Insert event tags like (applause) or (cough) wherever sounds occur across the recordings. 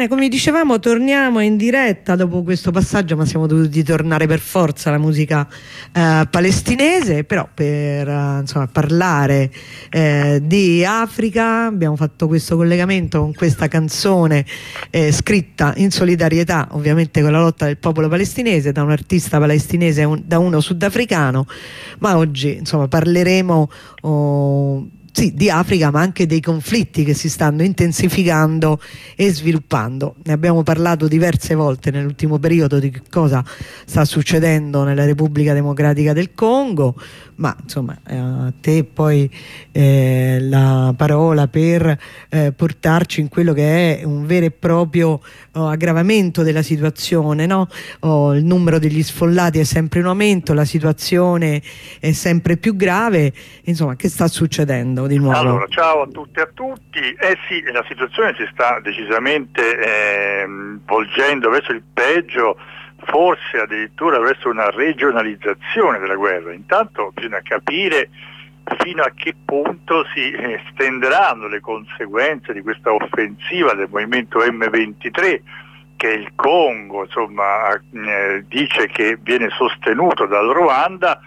Bene, come dicevamo, torniamo in diretta dopo questo passaggio, ma siamo dovuti tornare per forza alla musica eh, palestinese, però per eh, insomma, parlare eh, di Africa abbiamo fatto questo collegamento con questa canzone eh, scritta in solidarietà ovviamente con la lotta del popolo palestinese da un artista palestinese, un, da uno sudafricano, ma oggi insomma, parleremo... Oh, sì, di Africa ma anche dei conflitti che si stanno intensificando e sviluppando. Ne abbiamo parlato diverse volte nell'ultimo periodo di cosa sta succedendo nella Repubblica Democratica del Congo, ma insomma eh, a te poi eh, la parola per eh, portarci in quello che è un vero e proprio oh, aggravamento della situazione, no? oh, il numero degli sfollati è sempre in aumento, la situazione è sempre più grave, insomma che sta succedendo di nuovo? Allora, ciao a tutti e a tutti, eh sì, la situazione si sta decisamente ehm, volgendo verso il peggio forse addirittura verso una regionalizzazione della guerra. Intanto bisogna capire fino a che punto si estenderanno le conseguenze di questa offensiva del movimento M23 che il Congo insomma, eh, dice che viene sostenuto dal Ruanda,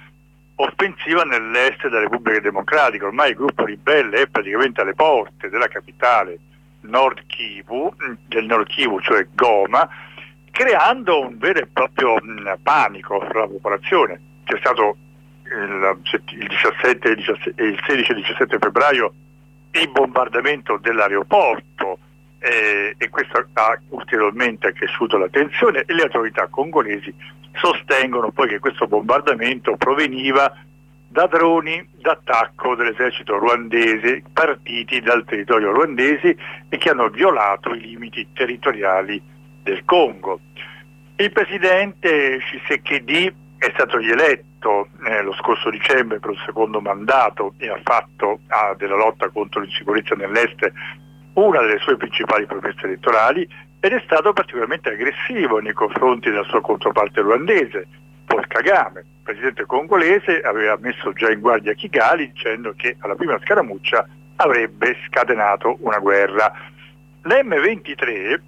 offensiva nell'est della Repubblica Democratica. Ormai il gruppo ribelle è praticamente alle porte della capitale Nord Kivu, del Nord Kivu, cioè Goma, creando un vero e proprio mm, panico fra la popolazione. C'è stato il, il, 17, il 16 e 17 febbraio il bombardamento dell'aeroporto eh, e questo ha ulteriormente accresciuto la tensione e le autorità congolesi sostengono poi che questo bombardamento proveniva da droni d'attacco dell'esercito ruandese partiti dal territorio ruandese e che hanno violato i limiti territoriali del Congo. Il presidente Shisekedi è stato rieletto eh, lo scorso dicembre per un secondo mandato e ha fatto ah, della lotta contro l'insicurezza nell'est una delle sue principali promesse elettorali ed è stato particolarmente aggressivo nei confronti della sua controparte ruandese, Paul Kagame. Il presidente congolese aveva messo già in guardia Kigali dicendo che alla prima scaramuccia avrebbe scatenato una guerra. L'M23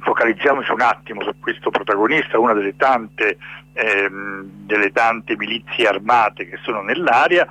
focalizziamoci un attimo su questo protagonista, una delle tante, ehm, delle tante milizie armate che sono nell'area,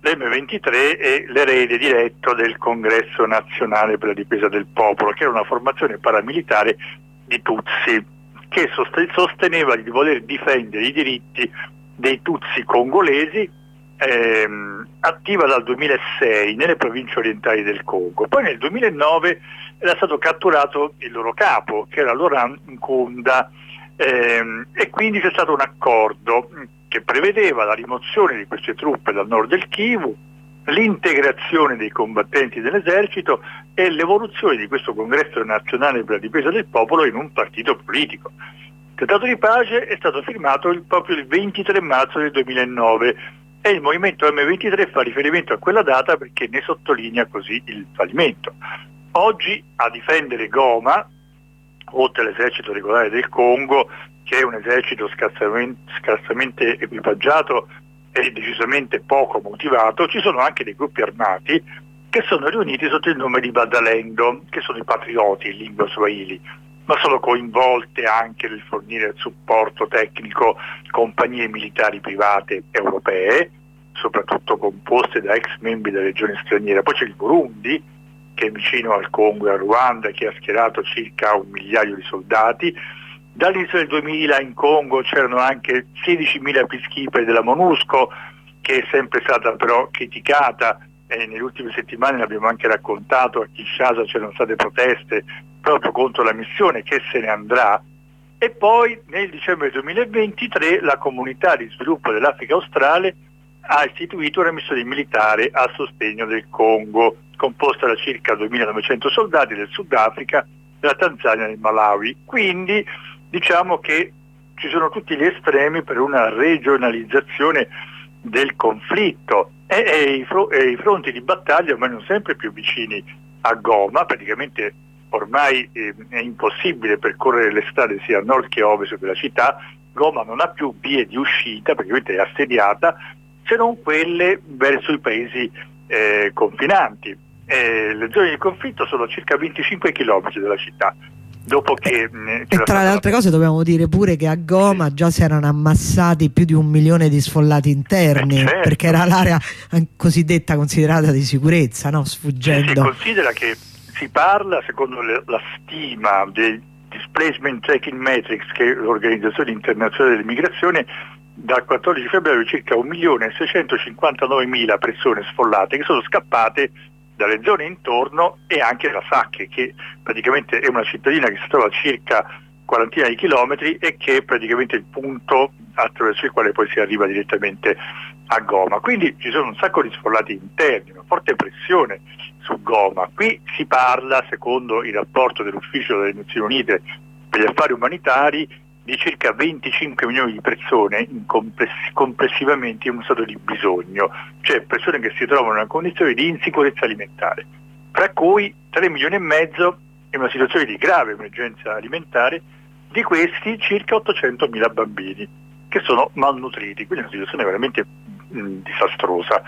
l'M23 è l'erede diretto del Congresso Nazionale per la Difesa del Popolo, che era una formazione paramilitare di Tutsi, che sosteneva di voler difendere i diritti dei Tutsi congolesi, ehm, attiva dal 2006 nelle province orientali del Congo. Poi nel 2009 era stato catturato il loro capo, che era Laurent Nkunda, ehm, e quindi c'è stato un accordo che prevedeva la rimozione di queste truppe dal nord del Kivu, l'integrazione dei combattenti dell'esercito e l'evoluzione di questo congresso nazionale per la difesa del popolo in un partito politico. Il trattato di pace è stato firmato il, proprio il 23 marzo del 2009 e il movimento M23 fa riferimento a quella data perché ne sottolinea così il fallimento. Oggi a difendere Goma, oltre all'esercito regolare del Congo, che è un esercito scarsamente, scarsamente equipaggiato e decisamente poco motivato, ci sono anche dei gruppi armati che sono riuniti sotto il nome di Badalendo, che sono i patrioti in lingua swahili, ma sono coinvolte anche nel fornire supporto tecnico compagnie militari private europee, soprattutto composte da ex membri della regione straniera. Poi c'è il Burundi, che è vicino al Congo e al Ruanda, che ha schierato circa un migliaio di soldati. Dall'inizio del 2000 in Congo c'erano anche 16.000 peacekeeper della MONUSCO, che è sempre stata però criticata e nelle ultime settimane l'abbiamo anche raccontato, a Kinshasa c'erano state proteste proprio contro la missione che se ne andrà. E poi nel dicembre 2023 la comunità di sviluppo dell'Africa australe ha istituito una missione militare a sostegno del Congo composta da circa 2.900 soldati del Sudafrica, della Tanzania e del Malawi. Quindi diciamo che ci sono tutti gli estremi per una regionalizzazione del conflitto e, e, i, fro- e, i, fronti di battaglia vanno sempre più vicini a Goma, praticamente ormai eh, è impossibile percorrere le strade sia a nord che a ovest della città, Goma non ha più vie di uscita, praticamente è assediata, se non quelle verso i paesi eh, confinanti eh, le zone di conflitto sono circa 25 km dalla città. Dopo che... Eh, e tra le altre cose dobbiamo dire pure che a Goma già si erano ammassati più di un milione di sfollati interni, eh certo. perché era l'area cosiddetta considerata di sicurezza, no? sfuggendo. Si considera che si parla, secondo le, la stima dei Displacement Tracking Matrix, che è l'Organizzazione Internazionale dell'Immigrazione, dal 14 febbraio circa 1.659.000 persone sfollate che sono scappate dalle zone intorno e anche da Sacche, che praticamente è una cittadina che si trova a circa quarantina di chilometri e che è praticamente il punto attraverso il quale poi si arriva direttamente a Goma. Quindi ci sono un sacco di sfollati interni, una forte pressione su Goma. Qui si parla, secondo il rapporto dell'Ufficio delle Nazioni Unite per gli affari umanitari, di circa 25 milioni di persone complessivamente in uno stato di bisogno, cioè persone che si trovano in una condizione di insicurezza alimentare, tra cui 3 milioni e mezzo in una situazione di grave emergenza alimentare, di questi circa 800 mila bambini che sono malnutriti, quindi è una situazione veramente mh, disastrosa.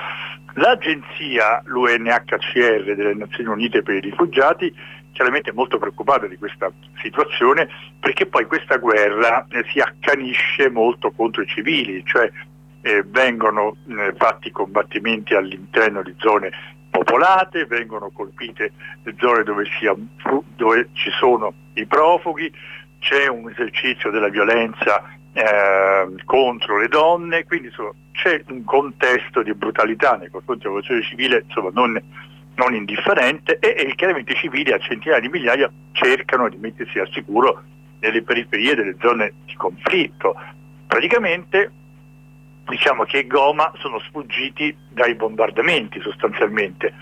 L'agenzia, l'UNHCR delle Nazioni Unite per i rifugiati, chiaramente molto preoccupata di questa situazione perché poi questa guerra eh, si accanisce molto contro i civili, cioè eh, vengono eh, fatti combattimenti all'interno di zone popolate, vengono colpite le zone dove, sia, dove ci sono i profughi, c'è un esercizio della violenza eh, contro le donne, quindi insomma, c'è un contesto di brutalità nei confronti della popolazione civile insomma, non non indifferente e, e chiaramente i civili a centinaia di migliaia cercano di mettersi al sicuro nelle periferie delle zone di conflitto. Praticamente diciamo che Goma sono sfuggiti dai bombardamenti sostanzialmente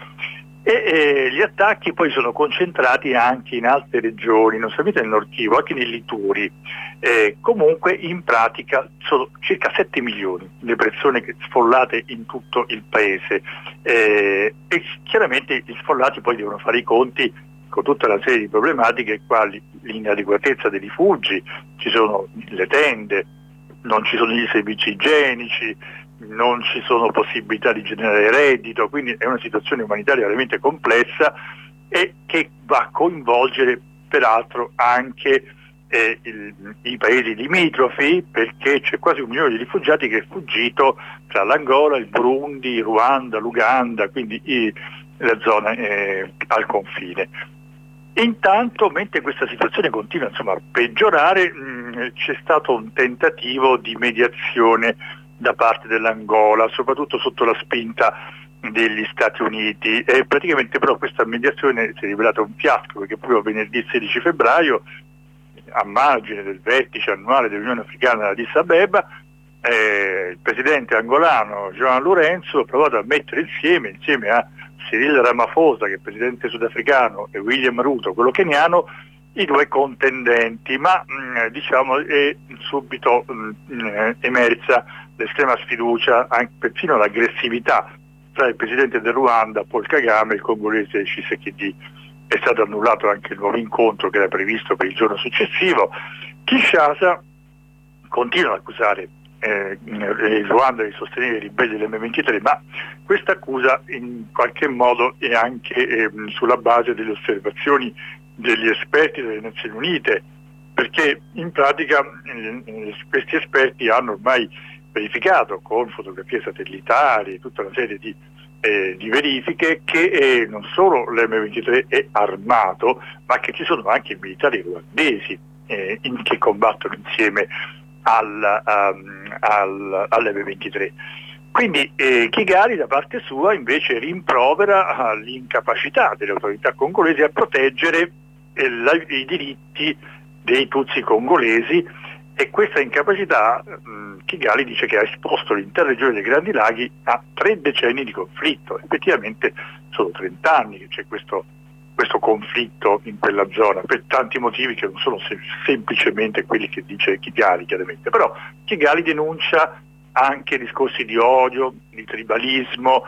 e, e, gli attacchi poi sono concentrati anche in altre regioni, non solamente nel Nord Kivu, anche nei Lituri. Eh, comunque in pratica sono circa 7 milioni le persone sfollate in tutto il paese eh, e chiaramente gli sfollati poi devono fare i conti con tutta una serie di problematiche quali l'inadeguatezza dei rifugi, ci sono le tende, non ci sono i servizi igienici, non ci sono possibilità di generare reddito, quindi è una situazione umanitaria veramente complessa e che va a coinvolgere peraltro anche eh, il, i paesi limitrofi perché c'è quasi un milione di rifugiati che è fuggito tra l'Angola, il Burundi, Ruanda, l'Uganda, quindi i, la zona eh, al confine. Intanto, mentre questa situazione continua insomma, a peggiorare, mh, c'è stato un tentativo di mediazione da parte dell'Angola, soprattutto sotto la spinta degli Stati Uniti. E praticamente però questa mediazione si è rivelata un fiasco perché proprio venerdì 16 febbraio a margine del vertice annuale dell'Unione Africana ad Addis Abeba eh, il presidente angolano Joan Lorenzo ha provato a mettere insieme, insieme a Cyril Ramaphosa che è presidente sudafricano e William Ruto, quello keniano, i due contendenti, ma mh, mm, diciamo è subito mh, mm, emersa l'estrema sfiducia, anche persino l'aggressività tra il presidente del Ruanda, Paul Kagame, e il congolese Tshisekedi. È stato annullato anche il nuovo incontro che era previsto per il giorno successivo. Kinshasa continua ad accusare eh, il Ruanda di sostenere i ribelli dell'M23, ma questa accusa in qualche modo è anche eh, sulla base delle osservazioni degli esperti delle Nazioni Unite, perché in pratica eh, questi esperti hanno ormai verificato con fotografie satellitari e tutta una serie di, eh, di verifiche che eh, non solo l'M23 è armato, ma che ci sono anche militari ruandesi eh, in, che combattono insieme al, um, al, all'M23. Quindi eh, Kigali da parte sua invece rimprovera l'incapacità delle autorità congolesi a proteggere la, i diritti dei Tutsi congolesi e questa incapacità mh, Kigali dice che ha esposto l'intera regione dei Grandi Laghi a tre decenni di conflitto. Effettivamente sono 30 anni che c'è questo, questo conflitto in quella zona, per tanti motivi che non sono sem- semplicemente quelli che dice Kigali chiaramente, però Kigali denuncia anche discorsi di odio, di tribalismo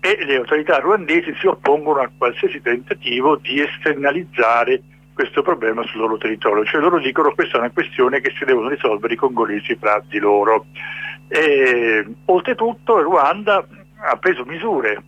e le autorità ruandesi si oppongono a qualsiasi tentativo di esternalizzare questo problema sul loro territorio, cioè loro dicono che questa è una questione che si devono risolvere i congolesi fra di loro. E, oltretutto Ruanda ha preso misure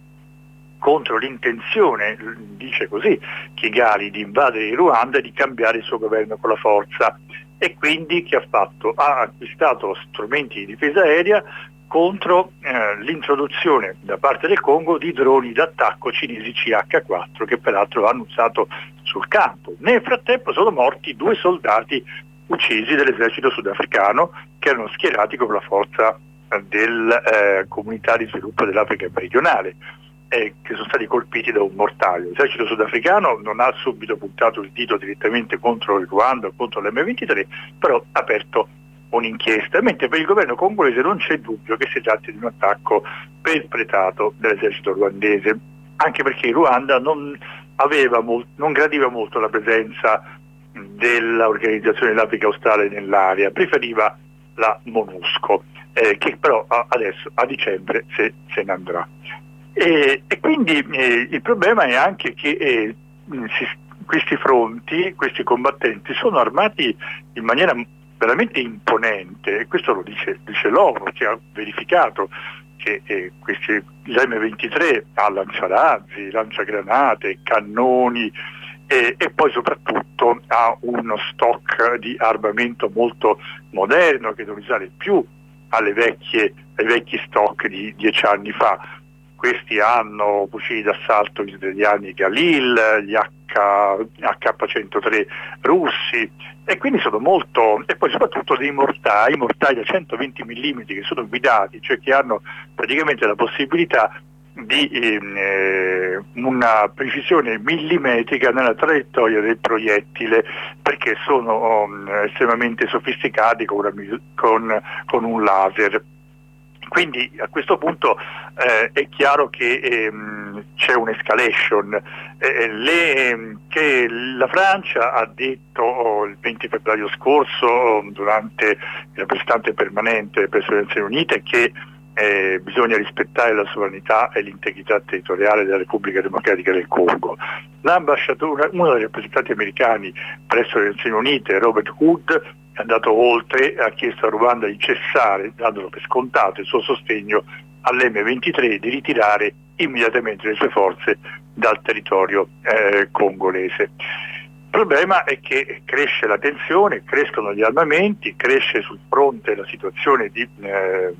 contro l'intenzione, dice così, Kigali di invadere il Ruanda e di cambiare il suo governo con la forza e quindi che ha fatto? Ha acquistato strumenti di difesa aerea contro eh, l'introduzione da parte del Congo di droni d'attacco cinesi CH4 che peraltro hanno usato sul campo. Nel frattempo sono morti due soldati uccisi dall'esercito sudafricano che erano schierati con la forza eh, della eh, comunità di sviluppo dell'Africa meridionale eh, che sono stati colpiti da un mortaio. L'esercito sudafricano non ha subito puntato il dito direttamente contro il Ruanda o contro l'M23, però ha aperto un'inchiesta, mentre per il governo congolese non c'è dubbio che si tratti di un attacco perpetrato dall'esercito ruandese, anche perché Ruanda non, molt, non gradiva molto la presenza dell'organizzazione dell'Africa Australe nell'area, preferiva la MONUSCO, eh, che però adesso a dicembre se, se ne andrà. E, e quindi eh, il problema è anche che eh, si, questi fronti, questi combattenti sono armati in maniera veramente imponente e questo lo dice, dice l'ONU che ha verificato che eh, questi, l'M23 ha lanciarazzi, lanciagranate, cannoni e, e, poi soprattutto ha uno stock di armamento molto moderno che non risale più vecchie, ai vecchi stock di dieci anni fa questi hanno fucili d'assalto israeliani Galil, gli H, H103 russi e quindi sono molto, e poi soprattutto dei mortai, mortai da 120 mm che sono guidati, cioè che hanno praticamente la possibilità di eh, una precisione millimetrica nella traiettoria del proiettile perché sono um, estremamente sofisticati con, una, con, con un laser. Quindi a questo punto eh, è chiaro che ehm, c'è un'escalation. Eh, le, ehm, che la Francia ha detto oh, il 20 febbraio scorso durante il rappresentante permanente presso le Nazioni Unite che eh, bisogna rispettare la sovranità e l'integrità territoriale della Repubblica Democratica del Congo. L'ambasciatore, uno dei rappresentanti americani presso le Nazioni Unite, Robert Hood, è andato oltre e ha chiesto a Ruanda di cessare, dandolo per scontato, il suo sostegno all'M23 e di ritirare immediatamente le sue forze dal territorio eh, congolese. Il problema è che cresce la tensione, crescono gli armamenti, cresce sul fronte la situazione di, eh,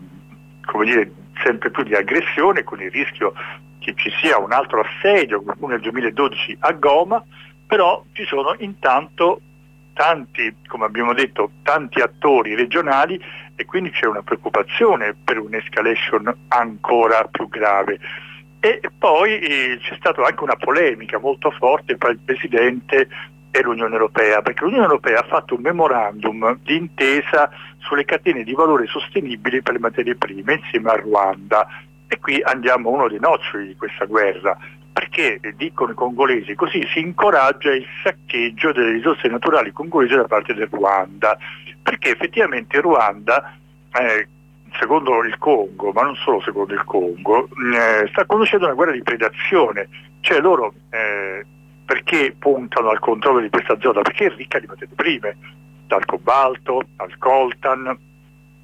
dire, sempre più di aggressione con il rischio che ci sia un altro assedio, come nel 2012 a Goma, però ci sono intanto tanti, come abbiamo detto, tanti attori regionali e quindi c'è una preoccupazione per un'escalation ancora più grave. E poi eh, c'è stata anche una polemica molto forte tra il Presidente e l'Unione Europea, perché l'Unione Europea ha fatto un memorandum di intesa sulle catene di valore sostenibili per le materie prime insieme a Ruanda. E qui andiamo a uno dei noccioli di questa guerra perché dicono i congolesi così si incoraggia il saccheggio delle risorse naturali congolesi da parte del Ruanda, perché effettivamente Ruanda, eh, secondo il Congo, ma non solo secondo il Congo, eh, sta conducendo una guerra di predazione, cioè loro eh, perché puntano al controllo di questa zona? Perché è ricca di materie prime, dal cobalto al coltan,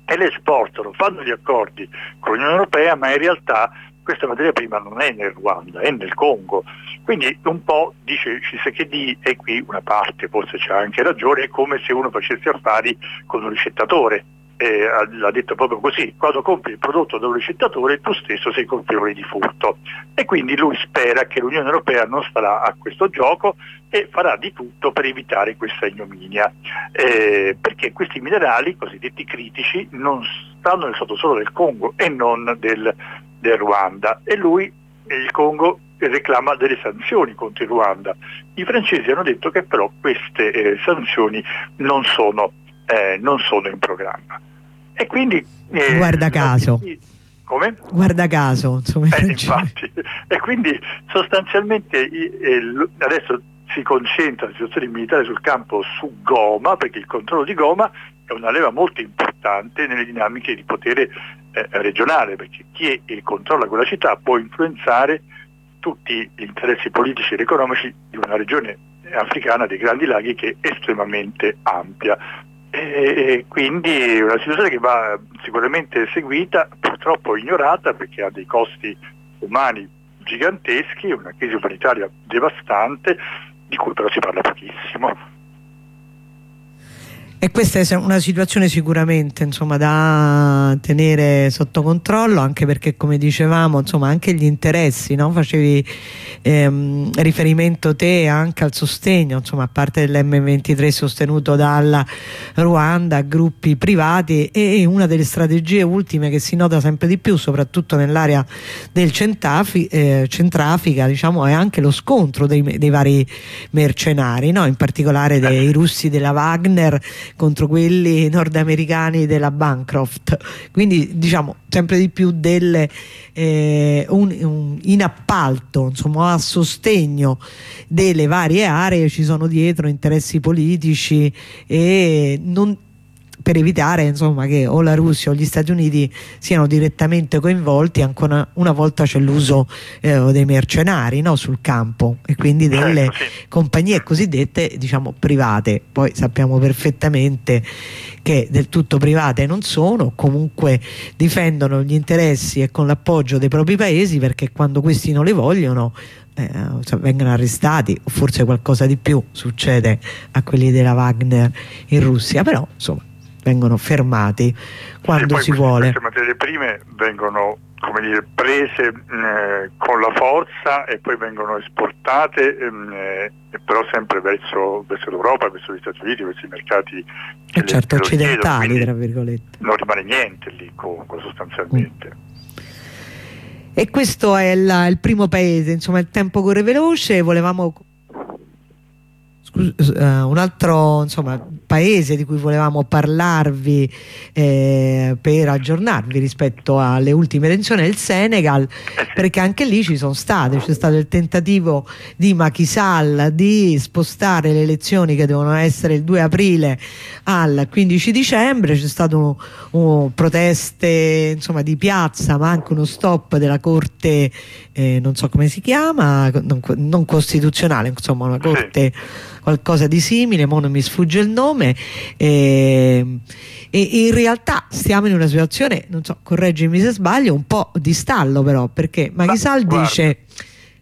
e le esportano, fanno gli accordi con l'Unione Europea, ma in realtà questa materia prima non è nel Ruanda, è nel Congo. Quindi un po' dice Cisekedi e qui una parte, forse c'ha anche ragione, è come se uno facesse affari con un ricettatore. Eh, l'ha detto proprio così, quando compri il prodotto da un ricettatore tu stesso sei colpevole di furto e quindi lui spera che l'Unione Europea non starà a questo gioco e farà di tutto per evitare questa ignominia, eh, perché questi minerali cosiddetti critici non stanno nel sottosuolo del Congo e non del, del Ruanda. E lui, il Congo, reclama delle sanzioni contro il Ruanda. I francesi hanno detto che però queste eh, sanzioni non sono, eh, non sono, in programma. E quindi... Eh, Guarda caso. Come? Guarda caso, insomma. Eh, infatti. E quindi sostanzialmente adesso si concentra la situazione militare sul campo su Goma, perché il controllo di Goma è una leva molto importante nelle dinamiche di potere eh, regionale, perché chi controlla quella città può influenzare tutti gli interessi politici ed economici di una regione africana dei Grandi Laghi che è estremamente ampia. E quindi una situazione che va sicuramente seguita, purtroppo ignorata perché ha dei costi umani giganteschi, una crisi umanitaria devastante, di cui però si parla pochissimo. E questa è una situazione sicuramente insomma, da tenere sotto controllo anche perché come dicevamo insomma, anche gli interessi, no? facevi ehm, riferimento te anche al sostegno, insomma, a parte dell'M23 sostenuto dalla Ruanda, gruppi privati e una delle strategie ultime che si nota sempre di più soprattutto nell'area del Centafi, eh, Centrafrica diciamo, è anche lo scontro dei, dei vari mercenari, no? in particolare dei (laughs) russi della Wagner contro quelli nordamericani della Bancroft. Quindi diciamo sempre di più delle, eh, un, un, in appalto insomma a sostegno delle varie aree ci sono dietro interessi politici e non per evitare insomma, che o la Russia o gli Stati Uniti siano direttamente coinvolti ancora una volta c'è l'uso eh, dei mercenari no, sul campo e quindi certo, delle certo, sì. compagnie cosiddette diciamo private poi sappiamo perfettamente che del tutto private non sono comunque difendono gli interessi e con l'appoggio dei propri paesi perché quando questi non li vogliono eh, vengono arrestati o forse qualcosa di più succede a quelli della Wagner in Russia però insomma vengono fermati quando si vuole. Queste materie prime vengono come dire, prese eh, con la forza e poi vengono esportate, ehm, eh, però sempre verso, verso l'Europa, verso gli Stati Uniti, verso i mercati eh certo, occidentali, tra virgolette. Non rimane niente lì comunque sostanzialmente. Mm. E questo è la, il primo paese, insomma il tempo corre veloce, volevamo uh, un altro insomma, paese di cui volevamo parlarvi eh, per aggiornarvi rispetto alle ultime elezioni è il Senegal perché anche lì ci sono state c'è stato il tentativo di Macky Sall di spostare le elezioni che devono essere il 2 aprile al 15 dicembre. C'è stato un, un proteste insomma, di piazza ma anche uno stop della corte eh, non so come si chiama non, non costituzionale insomma una corte qualcosa di simile, mo non mi sfugge il nome e, e in realtà stiamo in una situazione, non so, correggimi se sbaglio, un po' di stallo però, perché Maghisal Ma, dice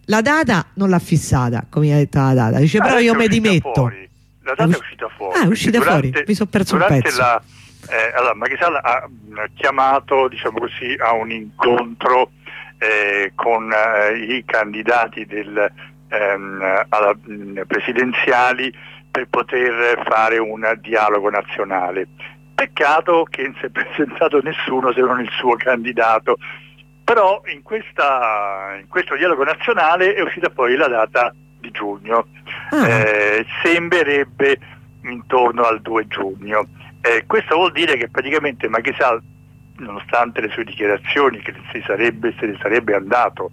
la data non l'ha fissata, come ha detto la data, dice ah, però io mi dimetto. Fuori. La data è uscita fuori. Ah, è uscita durante, fuori, mi sono perso un pezzo. La, eh, allora, Maghisal ha chiamato, diciamo così, a un incontro eh, con eh, i candidati del ehm, alla, mm, presidenziali per poter fare un dialogo nazionale. Peccato che non si è (laughs) presentato nessuno se non il suo candidato, però in, questa, in questo dialogo nazionale è uscita poi la data di giugno, ah. eh, sembrerebbe intorno al 2 giugno. Eh, questo vuol dire che praticamente Macky Sall, nonostante le sue dichiarazioni che si sarebbe, se ne sarebbe andato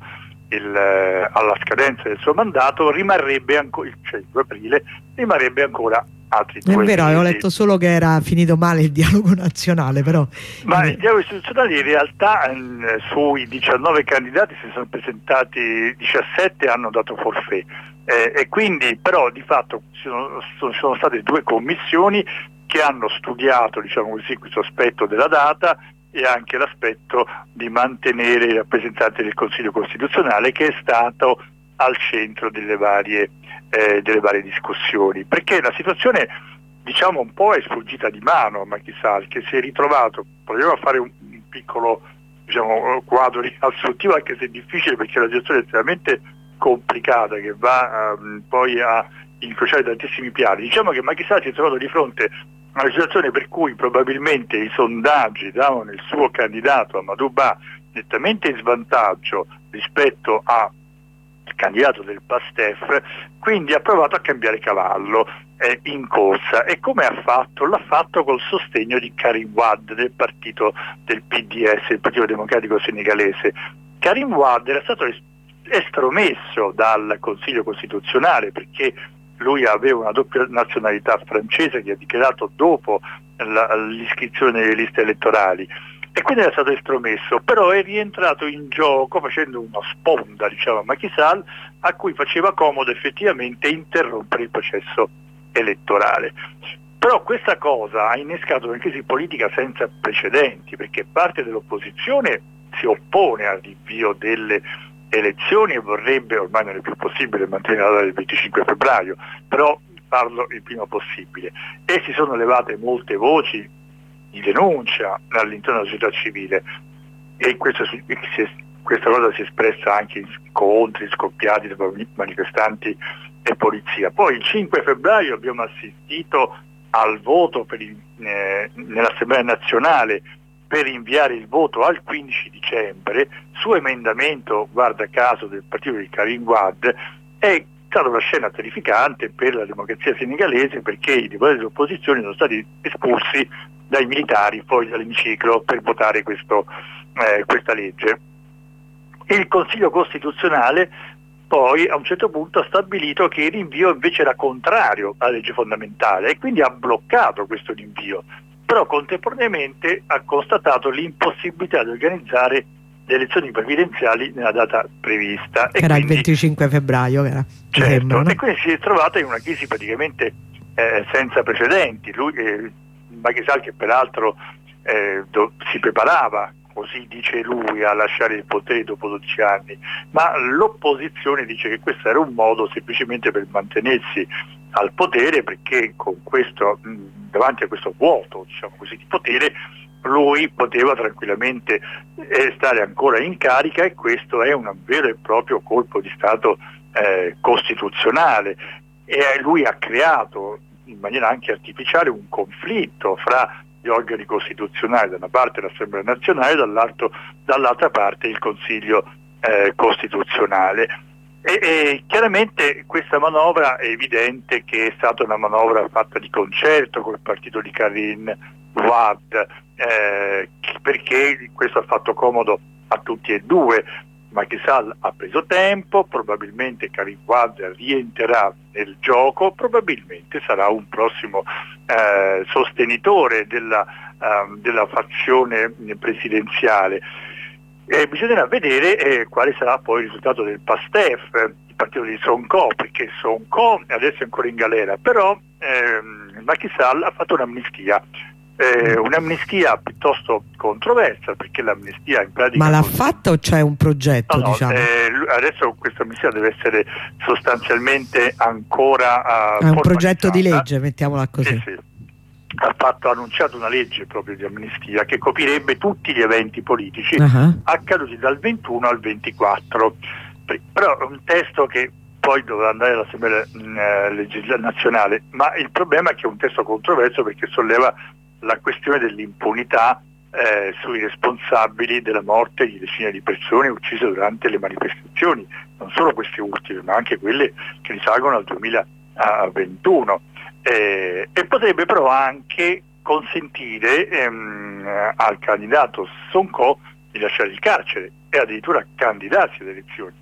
il, eh, alla scadenza del suo mandato rimarrebbe ancora, cioè il 2 aprile, rimarrebbe ancora altri due È vero, avevo letto solo che era finito male il dialogo (laughs) nazionale, però... Ma il dialogo istituzionale in realtà eh, sui 19 candidati si sono presentati 17 hanno dato forfè. Eh, e quindi però di fatto ci sono, sono, state due commissioni che hanno studiato diciamo così, questo aspetto della data e anche l'aspetto di mantenere i rappresentanti del Consiglio Costituzionale che è stato al centro delle varie, eh, delle varie discussioni, perché la situazione diciamo un po' è sfuggita di mano a Macky Sall che si è ritrovato, proviamo a fare un, un piccolo diciamo, quadro riassuntivo anche se è difficile perché la situazione è estremamente complicata che va um, poi a incrociare tantissimi piani, diciamo che Macky Sall si è trovato di fronte una situazione per cui probabilmente i sondaggi davano il suo candidato a Madouba nettamente in svantaggio rispetto al candidato del PASTEF, quindi ha provato a cambiare cavallo eh, in corsa e come ha fatto? L'ha fatto col sostegno di Karim Wad del partito del PDS, il Partito Democratico Senegalese. Karim Wad era stato estromesso dal Consiglio Costituzionale perché lui aveva una doppia nazionalità francese che ha dichiarato dopo l'iscrizione nelle liste elettorali e quindi era stato estromesso, però è rientrato in gioco facendo una sponda diciamo, a Macky Sall a cui faceva comodo effettivamente interrompere il processo elettorale. Però questa cosa ha innescato una crisi politica senza precedenti perché parte dell'opposizione si oppone al rinvio delle elezioni e vorrebbe, ormai non è più possibile, mantenere la data del 25 febbraio, però farlo il prima possibile. E si sono levate molte voci di denuncia all'interno della società civile e questo, questa cosa si è espressa anche in scontri scoppiati tra manifestanti e polizia. Poi il 5 febbraio abbiamo assistito al voto il, eh, nell'Assemblea nazionale per inviare il voto al 15 dicembre su emendamento, guarda caso, del partito di Karim Wad, è stata una scena terrificante per la democrazia senegalese perché i deputati dell'opposizione sono stati espulsi dai militari fuori dall'emiciclo per votare questo, eh, questa legge. Il Consiglio Costituzionale poi a un certo punto ha stabilito che il rinvio invece era contrario alla legge fondamentale e quindi ha bloccato questo rinvio, però contemporaneamente ha constatato l'impossibilità di organizzare le elezioni previdenziali nella data prevista. Era quindi, il 25 febbraio, era, certo, sembra, no? e quindi si è trovata in una crisi praticamente eh, senza precedenti. Lui, eh, Maghisal che peraltro eh, do, si preparava così dice lui, a lasciare il potere dopo 12 anni, ma l'opposizione dice che questo era un modo semplicemente per mantenersi al potere perché questo, davanti a questo vuoto diciamo così, di potere lui poteva tranquillamente eh, stare ancora in carica e questo è un vero e proprio colpo di Stato eh, costituzionale. E lui ha creato in maniera anche artificiale un conflitto fra gli organi costituzionali, da una parte l'Assemblea nazionale, dall'altra parte il Consiglio eh, costituzionale. E, e, chiaramente questa manovra è evidente che è stata una manovra fatta di concerto col partito di Karin Wad, eh, perché questo ha fatto comodo a tutti e due. Sall ha preso tempo, probabilmente Karim Wad rientrerà nel gioco, probabilmente sarà un prossimo eh, sostenitore della, uh, della, fazione presidenziale. E bisognerà vedere eh, quale sarà poi il risultato del PASTEF, il partito di Sonko, perché Sonko adesso è ancora in galera, però ehm, Macky Sall ha fatto un'amnistia eh, un'amnistia piuttosto controversa perché l'amnistia in pratica... Ma l'ha fatta o c'è un progetto? No, no, diciamo? eh, adesso questa amnistia deve essere sostanzialmente ancora... Uh, È un progetto di legge, mettiamola così. Sì, sì. Ha, fatto, ha annunciato una legge proprio di amnistia che coprirebbe tutti gli eventi politici uh -huh. accaduti dal 21 al 24. Però è un testo che poi dovrà andare all'Assemblea eh, legislativa nazionale, ma il problema è che è un testo controverso perché solleva la questione dell'impunità eh, sui responsabili della morte di decine di persone uccise durante le manifestazioni, non solo queste ultime, ma anche quelle che risalgono al 2021. Eh, e potrebbe però anche consentire ehm, al candidato Sonko di lasciare il carcere e addirittura candidarsi alle elezioni.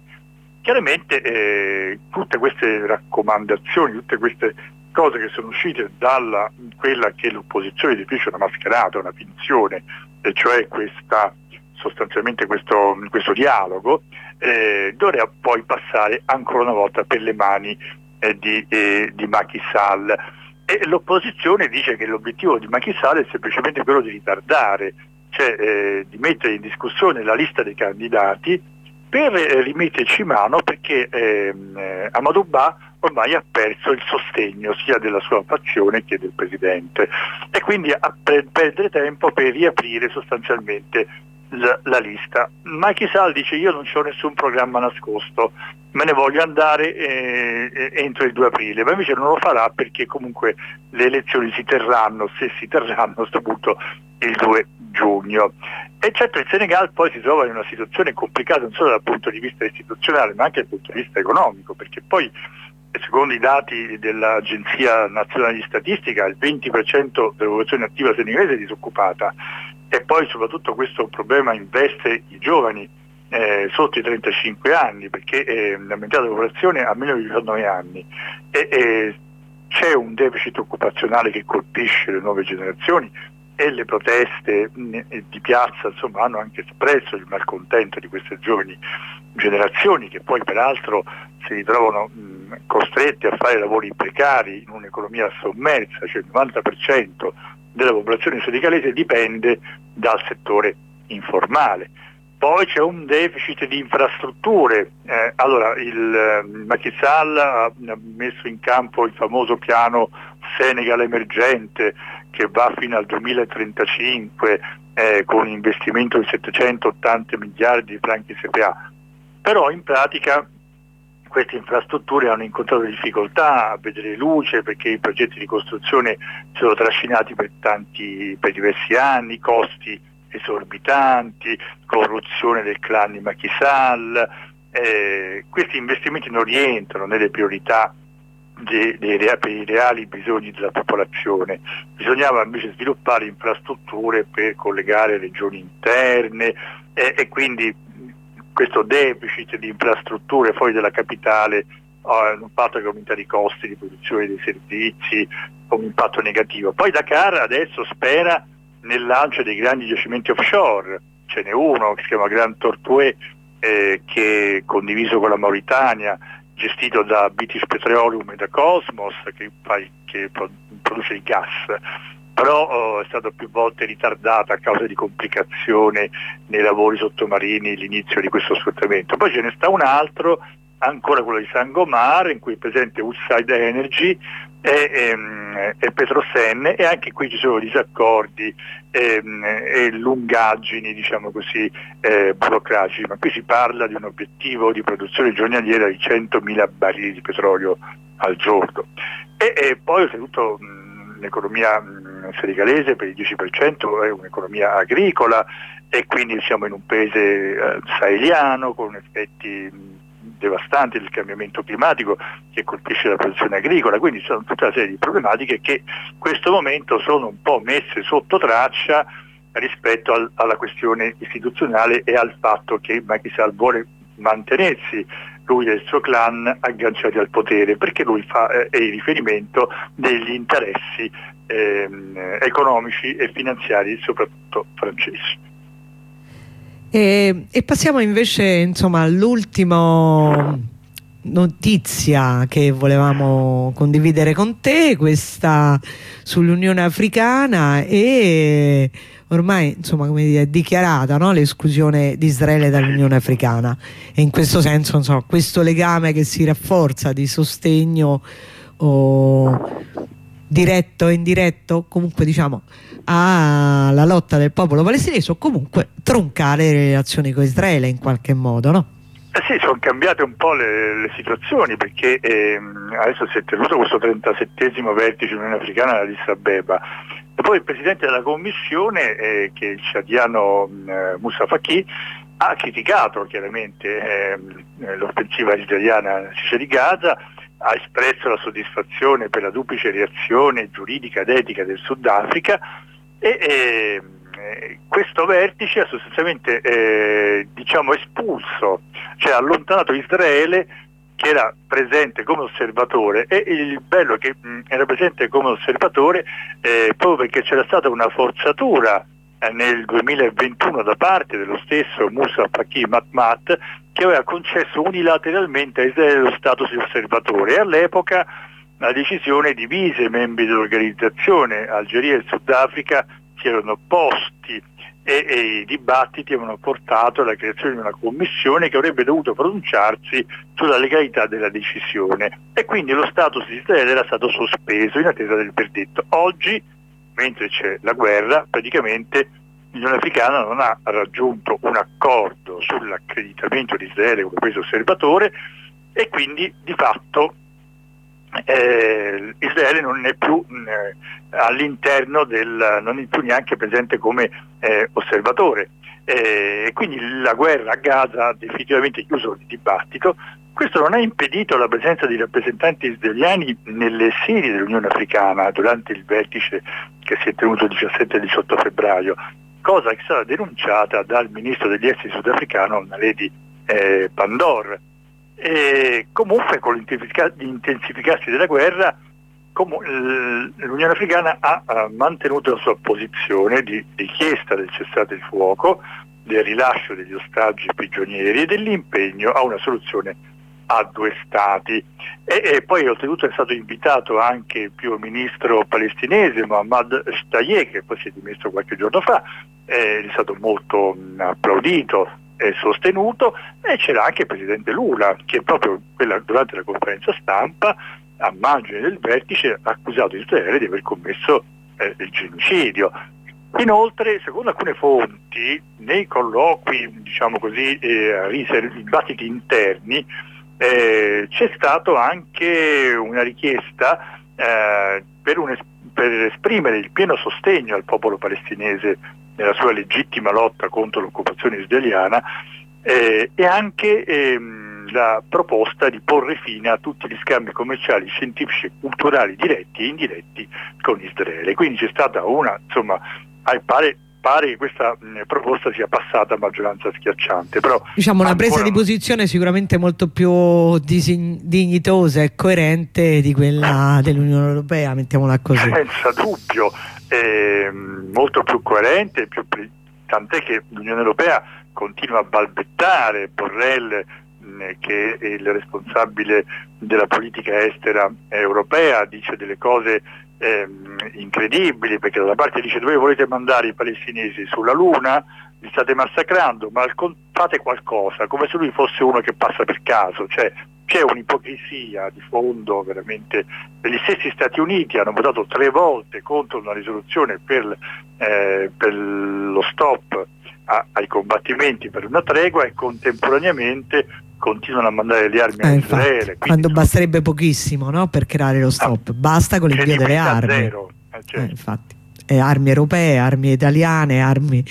Chiaramente eh, tutte queste raccomandazioni, tutte queste cose che sono uscite da quella che l'opposizione definisce una mascherata, una finzione, e cioè questa, sostanzialmente questo, questo dialogo, eh, dovrà poi passare ancora una volta per le mani eh, di, eh, di Macky Sall. E l'opposizione dice che l'obiettivo di Macky Sall è semplicemente quello di ritardare, cioè eh, di mettere in discussione la lista dei candidati per eh, rimetterci mano perché ehm, eh, Amadou Ba ormai ha perso il sostegno sia della sua fazione che del Presidente e quindi a perdere tempo per riaprire sostanzialmente la, la lista. Macky Sall dice io non ho nessun programma nascosto, me ne voglio andare eh, eh, entro il 2 aprile, ma invece non lo farà perché comunque le elezioni si terranno, se si terranno a questo punto, il 2 giugno. E certo il Senegal poi si trova in una situazione complicata non solo dal punto di vista istituzionale ma anche dal punto di vista economico, perché poi secondo i dati dell'Agenzia Nazionale di Statistica il 20% della popolazione attiva senegalese è disoccupata. E poi soprattutto questo problema investe i giovani eh, sotto i 35 anni perché eh, la metà della popolazione ha meno di 19 anni. E, e c'è un deficit occupazionale che colpisce le nuove generazioni e le proteste di piazza insomma, hanno anche espresso il malcontento di queste giovani generazioni che poi peraltro si ritrovano mh, costrette a fare lavori precari in un'economia sommersa, cioè il 90% della popolazione senegalese dipende dal settore informale. Poi c'è un deficit di infrastrutture. Eh, allora, il eh, Sall ha messo in campo il famoso piano Senegal emergente che va fino al 2035 eh, con un investimento di 780 miliardi di franchi CPA. Però in pratica queste infrastrutture hanno incontrato difficoltà a vedere luce perché i progetti di costruzione si sono trascinati per, tanti, per diversi anni, costi esorbitanti, corruzione del clan di Macky Sall, eh, questi investimenti non rientrano nelle priorità dei, dei, per i reali bisogni della popolazione. Bisognava invece sviluppare infrastrutture per collegare regioni interne eh, e quindi questo deficit di infrastrutture fuori dalla capitale ha un impatto che aumenta i costi di produzione dei servizi, un impatto negativo. Poi Dakar adesso spera nel lancio dei grandi giacimenti offshore, ce n'è uno che si chiama Grand Tortue eh, che condiviso con la Mauritania, gestito da British Petroleum e da Cosmos che, che produce il gas, però oh, è stato più volte ritardato a causa di complicazioni nei lavori sottomarini l'inizio di questo sfruttamento. Poi ce ne sta un altro, ancora quello di Sangomar, in cui è presente Woodside Energy, e, ehm, e Petrosen e anche qui ci sono disaccordi e, ehm, e lungaggini diciamo così eh, burocratici ma qui si parla di un obiettivo di produzione giornaliera di 100.000 barili di petrolio al giorno. E, e poi oltretutto l'economia senegalese per il 10% è un'economia agricola e quindi siamo in un paese eh, saheliano con effetti devastante del cambiamento climatico che colpisce la produzione agricola, quindi sono tutta una serie di problematiche che in questo momento sono un po' messe sotto traccia rispetto al, alla questione istituzionale e al fatto che Macky Sall vuole mantenersi lui e il suo clan agganciati al potere perché lui fa eh, il riferimento degli interessi eh, economici e finanziari soprattutto francesi. E, e passiamo invece all'ultima notizia che volevamo condividere con te, questa sull'Unione Africana e ormai insomma come dire, è dichiarata no? l'esclusione di Israele dall'Unione Africana e in questo senso insomma, questo legame che si rafforza di sostegno o diretto o indiretto comunque diciamo alla lotta del popolo palestinese o comunque troncare le relazioni con Israele in qualche modo, no? Eh sì, sono cambiate un po' le, le situazioni perché ehm, adesso si è tenuto questo 37 vertice dell'Unione Africana ad Addis e poi il Presidente della Commissione, eh, che è il ciadiano eh, Musa Faki, ha criticato chiaramente ehm, l'offensiva israeliana nella di Gaza, ha espresso la soddisfazione per la duplice reazione giuridica ed etica del Sudafrica e eh, questo vertice ha sostanzialmente eh, diciamo espulso, cioè allontanato Israele che era presente come osservatore e il bello è che mh, era presente come osservatore eh, proprio perché c'era stata una forzatura nel 2021 da parte dello stesso Musa Faki Matmat che aveva concesso unilateralmente a Israele lo status di osservatore. E all'epoca la decisione divise i membri dell'organizzazione, Algeria e Sudafrica si erano opposti e, e, i dibattiti avevano portato alla creazione di una commissione che avrebbe dovuto pronunciarsi sulla legalità della decisione. E quindi lo status di Israele era stato sospeso in attesa del verdetto. Oggi, mentre c'è la guerra, praticamente l'Unione Africana non ha raggiunto un accordo sull'accreditamento di Israele come paese osservatore e quindi di fatto eh, Israele non è più eh, all'interno del, non è più neanche presente come eh, osservatore. e quindi la guerra a Gaza ha definitivamente chiuso il dibattito. Questo non ha impedito la presenza di rappresentanti israeliani nelle sedi dell'Unione Africana durante il vertice che si è tenuto il 17 e 18 febbraio, cosa che stata denunciata dal ministro degli esteri sudafricano Naledi eh, Pandor. E comunque con l'intensificarsi della guerra l'Unione Africana ha, mantenuto la sua posizione di richiesta del cessate il fuoco, del rilascio degli ostaggi prigionieri e dell'impegno a una soluzione a due stati. E, e, poi oltretutto è stato invitato anche il primo ministro palestinese Mohammad Shtaye che poi si è dimesso qualche giorno fa, è stato molto mh, applaudito eh, sostenuto e c'era anche il presidente Lula che proprio quella, durante la conferenza stampa a margine del vertice ha accusato Israele di aver commesso eh, il genocidio. Inoltre, secondo alcune fonti, nei colloqui, diciamo così, eh, dibattiti interni, eh, c'è stata anche una richiesta eh, per, un, per, esprimere il pieno sostegno al popolo palestinese nella sua legittima lotta contro l'occupazione israeliana eh, e anche ehm, la proposta di porre fine a tutti gli scambi commerciali, scientifici e culturali diretti e indiretti con Israele. Quindi c'è stata una, insomma, pare pare che questa mh, proposta sia passata a maggioranza schiacciante. Però diciamo una presa di posizione sicuramente molto più dignitosa e coerente di quella (laughs) dell'Unione Europea, mettiamola così. Senza dubbio, eh, molto più coerente, più tant'è che l'Unione Europea continua a balbettare Borrell che è il responsabile della politica estera europea, dice delle cose eh, incredibili perché da una parte dice dove volete mandare i palestinesi sulla Luna, li state massacrando, ma fate qualcosa, come se lui fosse uno che passa per caso, cioè c'è un'ipocrisia di fondo veramente. Gli stessi Stati Uniti hanno votato tre volte contro una risoluzione per, eh, per lo stop ai combattimenti per una tregua e contemporaneamente continuano a mandare le armi eh, a Israele. Quando basterebbe pochissimo no? per creare lo stop, ah, basta con l'invio delle armi. Zero, eh, certo. eh, infatti. Eh, armi europee, armi italiane, armi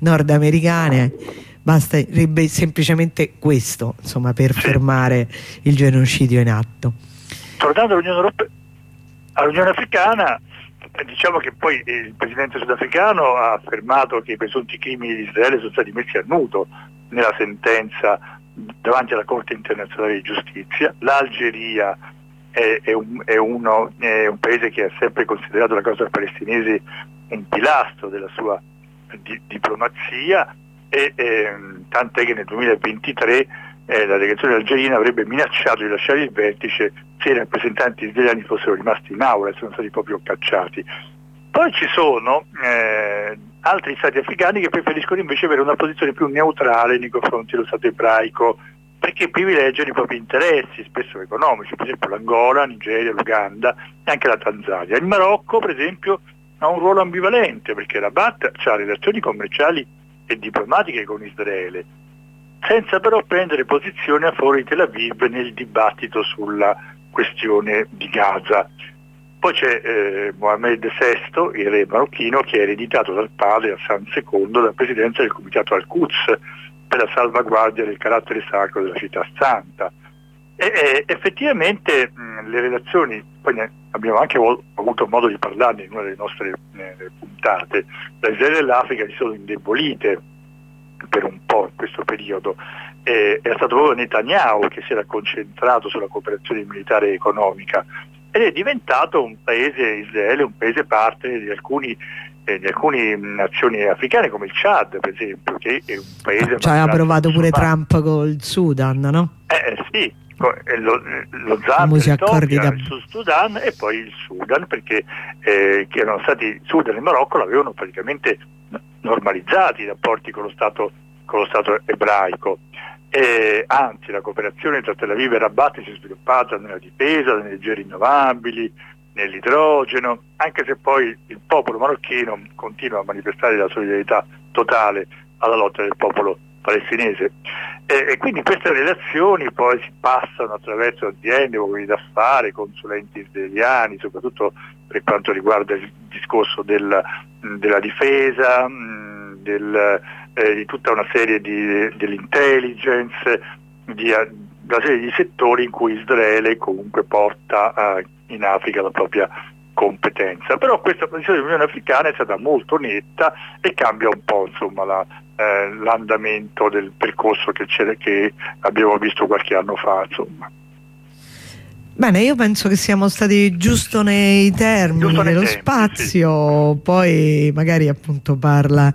nordamericane, basterebbe semplicemente questo insomma, per sì. fermare il genocidio in atto. Tornando all'Unione Europea, all'Unione Africana, eh, diciamo che poi il presidente sudafricano ha affermato che i presunti crimini di Israele sono stati messi a nudo nella sentenza davanti alla Corte internazionale di giustizia. L'Algeria è, è, un, è, uno, è, un, paese che ha sempre considerato la causa palestinese un pilastro della sua di, diplomazia e ehm, tant'è che nel 2023 eh, la delegazione algerina avrebbe minacciato di lasciare il vertice se i rappresentanti israeliani fossero rimasti in aula e sono stati proprio cacciati. Poi ci sono eh, altri stati africani che preferiscono invece avere una posizione più neutrale nei confronti dello Stato ebraico perché privilegiano i propri interessi, spesso economici, per esempio l'Angola, Nigeria, l'Uganda e anche la Tanzania. Il Marocco, per esempio, ha un ruolo ambivalente perché Rabat ha relazioni commerciali e diplomatiche con Israele, senza però prendere posizione a favore di Tel Aviv nel dibattito sulla questione di Gaza. Poi c'è eh, Mohamed VI, il re marocchino, che è ereditato dal padre Hassan II dalla presidenza del comitato Al-Quds per la salvaguardia del carattere sacro della città santa. E, e effettivamente mh, le relazioni, poi ne abbiamo anche avuto modo di parlarne in una delle nostre eh, puntate, da Israele e l'Africa si sono indebolite per un po' in questo periodo. Eh, è stato proprio Netanyahu che si era concentrato sulla cooperazione militare e economica ed è diventato un paese, Israele, un paese parte di alcuni eh, di alcune nazioni africane come il Chad per esempio che è un paese cioè ha provato pure Trump col Sudan no? Eh, eh sì lo, lo Zambia, da... il Sud Sudan e poi il Sudan perché eh, che erano stati il Sudan e il Marocco l'avevano praticamente normalizzati i rapporti con lo Stato, con lo stato ebraico eh, anzi la cooperazione tra Tel Aviv e Rabat si è sviluppata nella difesa, nelle energie rinnovabili, nell'idrogeno, anche se poi il popolo marocchino continua a manifestare la solidarietà totale alla lotta del popolo palestinese. E, e quindi queste relazioni poi si passano attraverso aziende, uomini d'affari, consulenti israeliani, soprattutto per quanto riguarda il discorso del, della difesa, del, eh, di tutta una serie di, dell'intelligence, di una serie di settori in cui Israele comunque porta eh, in Africa la propria competenza. Però questa posizione dell'Unione Africana è stata molto netta e cambia un po' insomma, la, eh, l'andamento del percorso che, che, abbiamo visto qualche anno fa. Insomma. Bene, io penso che siamo stati giusto nei termini giusto dello tempi, spazio, sì. poi magari appunto parla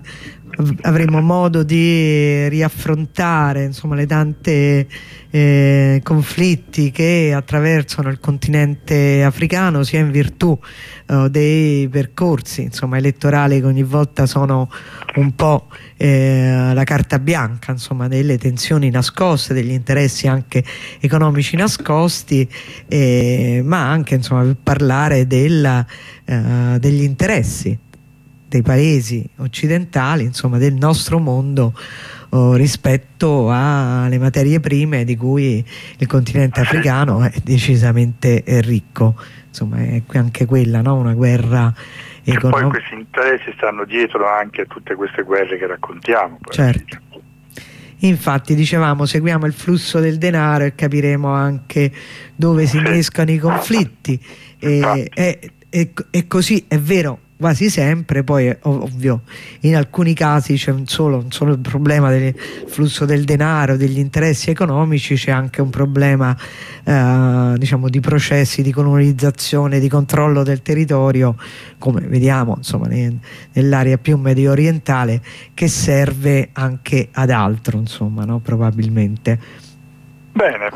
avremo modo di riaffrontare insomma, le tante eh, conflitti che attraversano il continente africano sia in virtù eh, dei percorsi insomma, elettorali che ogni volta sono un po' eh, la carta bianca insomma, delle tensioni nascoste, degli interessi anche economici nascosti eh, ma anche parlare della, eh, degli interessi dei paesi occidentali, insomma del nostro mondo oh, rispetto alle materie prime di cui il continente africano è decisamente ricco. Insomma è anche quella, no? una guerra economica. poi questi interessi stanno dietro anche a tutte queste guerre che raccontiamo. Certo. Infatti dicevamo seguiamo il flusso del denaro e capiremo anche dove si innescano i conflitti e, e, e, e, così è vero quasi sempre, poi ovvio in alcuni casi c'è un solo, un solo problema del flusso del denaro, degli interessi economici, c'è anche un problema eh, diciamo di processi di colonizzazione, di controllo del territorio, come vediamo insomma nell'area più medio orientale, che serve anche ad altro, insomma, no? probabilmente. Bene.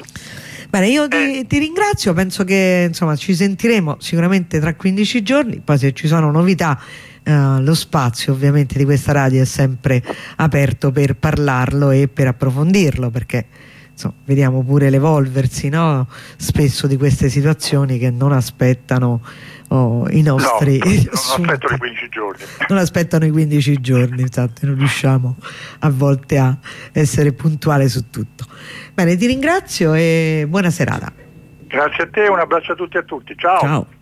Bene, io ti, eh. ti, ringrazio, penso che insomma, ci sentiremo sicuramente tra 15 giorni, poi se ci sono novità eh, lo spazio ovviamente di questa radio è sempre aperto per parlarlo e per approfondirlo perché insomma, vediamo pure l'evolversi no? spesso di queste situazioni che non aspettano oh, i nostri no, non (laughs) aspettano i 15 giorni. Non aspettano i 15 giorni infatti non riusciamo a volte a essere puntuali su tutto. Bene ti ringrazio e buona serata. Grazie a te un abbraccio a tutti e a tutti. Ciao. Ciao